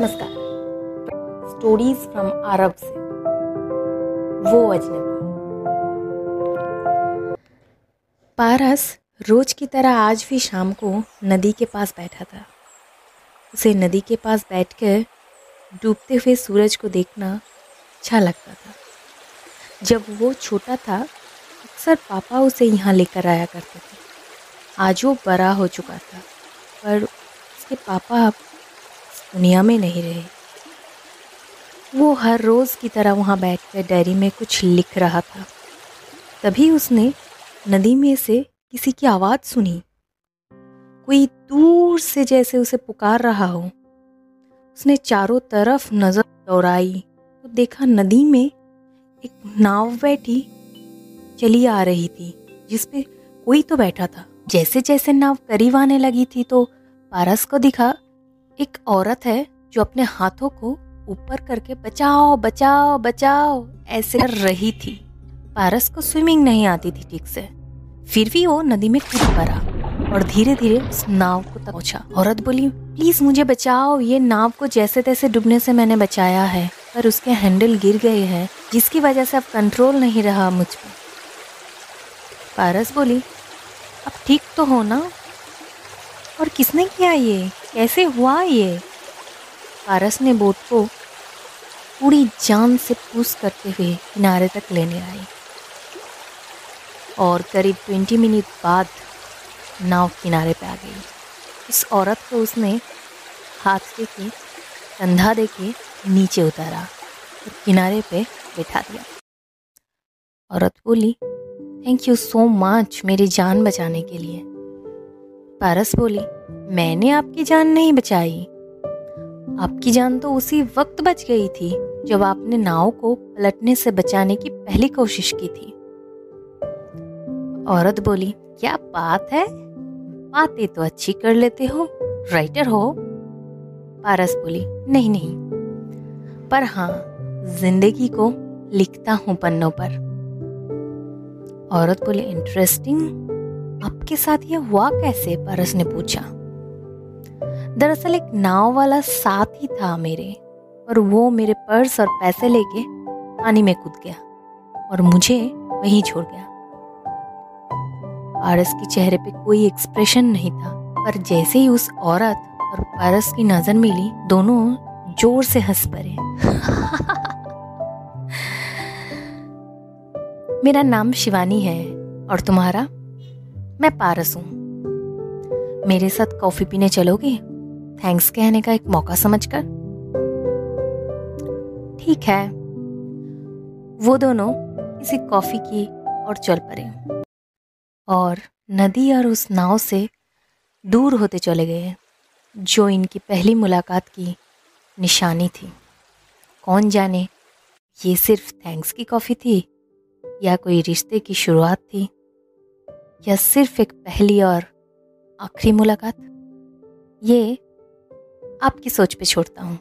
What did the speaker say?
नमस्कार। Stories from अरब से। वो अजनबी पारस रोज की तरह आज भी शाम को नदी के पास बैठा था। उसे नदी के पास बैठकर डूबते हुए सूरज को देखना अच्छा लगता था। जब वो छोटा था, अक्सर पापा उसे यहाँ लेकर आया करते थे। आज वो बड़ा हो चुका था, पर उसके पापा दुनिया में नहीं रहे। वो हर रोज़ की तरह वहाँ बैठकर डायरी में कुछ लिख रहा था। तभी उसने नदी में से किसी की आवाज़ सुनी। कोई दूर से जैसे उसे पुकार रहा हो। उसने चारों तरफ़ नज़र दौड़ाई तो देखा नदी में एक नाव बैठी चली आ रही थी जिसपे कोई तो बैठा था। जैसे जैसे नाव करीब आने लगी थी तो पारस को दिखा एक औरत है जो अपने हाथों को ऊपर करके, बचाओ बचाओ बचाओ, ऐसे कर रही थी। पारस को स्विमिंग नहीं आती थी ठीक से। फिर भी वो नदी में कूद पड़ा और धीरे धीरे उस नाव को तक पहुँचा। औरत बोली, प्लीज़ मुझे बचाओ, ये नाव को जैसे तैसे डूबने से मैंने बचाया है, पर उसके हैंडल गिर गए हैं, जिसकी वजह से अब कंट्रोल नहीं रहा मुझ पर। पारस बोली, अब ठीक तो हो ना? और किसने किया ये? कैसे हुआ ये? पारस ने बोट को पूरी जान से पूछ करते हुए किनारे तक लेने आई और करीब ट्वेंटी मिनट बाद नाव किनारे पे आ गई। इस औरत को उसने हाथ से के कंधा दे के नीचे उतारा और किनारे पे बैठा दिया। औरत बोली थैंक यू सो मच मेरी जान बचाने के लिए। पारस बोली, मैंने आपकी जान नहीं बचाई। आपकी जान तो उसी वक्त बच गई थी, जब आपने नाव को पलटने से बचाने की पहली कोशिश की थी। औरत बोली, क्या बात है? बातें तो अच्छी कर लेते हो, राइटर हो? पारस बोली, नहीं नहीं। पर हाँ ज़िंदगी को लिखता हूँ पन्नों पर। औरत बोली, इंटरेस्टिंग। आपके साथ ये हुआ कैसे? पारस ने पूछा। दरअसल एक नाव वाला साथ ही था मेरे, और वो मेरे पर्स और पैसे लेके पानी में कूद गया, और मुझे वहीं छोड़ गया। पारस के चेहरे पे कोई एक्सप्रेशन नहीं था, पर जैसे ही उस औरत और पारस की नज़र मिली, दोनों ज़ोर से हंस पड़े। मेरा नाम शिवानी है, और तुम्हारा? मैं पारस हूँ। मेरे साथ कॉफ़ी पीने चलोगे? थैंक्स कहने का एक मौका समझकर। ठीक है। वो दोनों किसी कॉफ़ी की और चल पड़े। और नदी और उस नाव से दूर होते चले गए, जो इनकी पहली मुलाकात की निशानी थी। कौन जाने, ये सिर्फ़ थैंक्स की कॉफ़ी थी या कोई रिश्ते की शुरुआत थी? या सिर्फ़ एक पहली और आखिरी मुलाकात? ये आपकी सोच पे छोड़ता हूँ।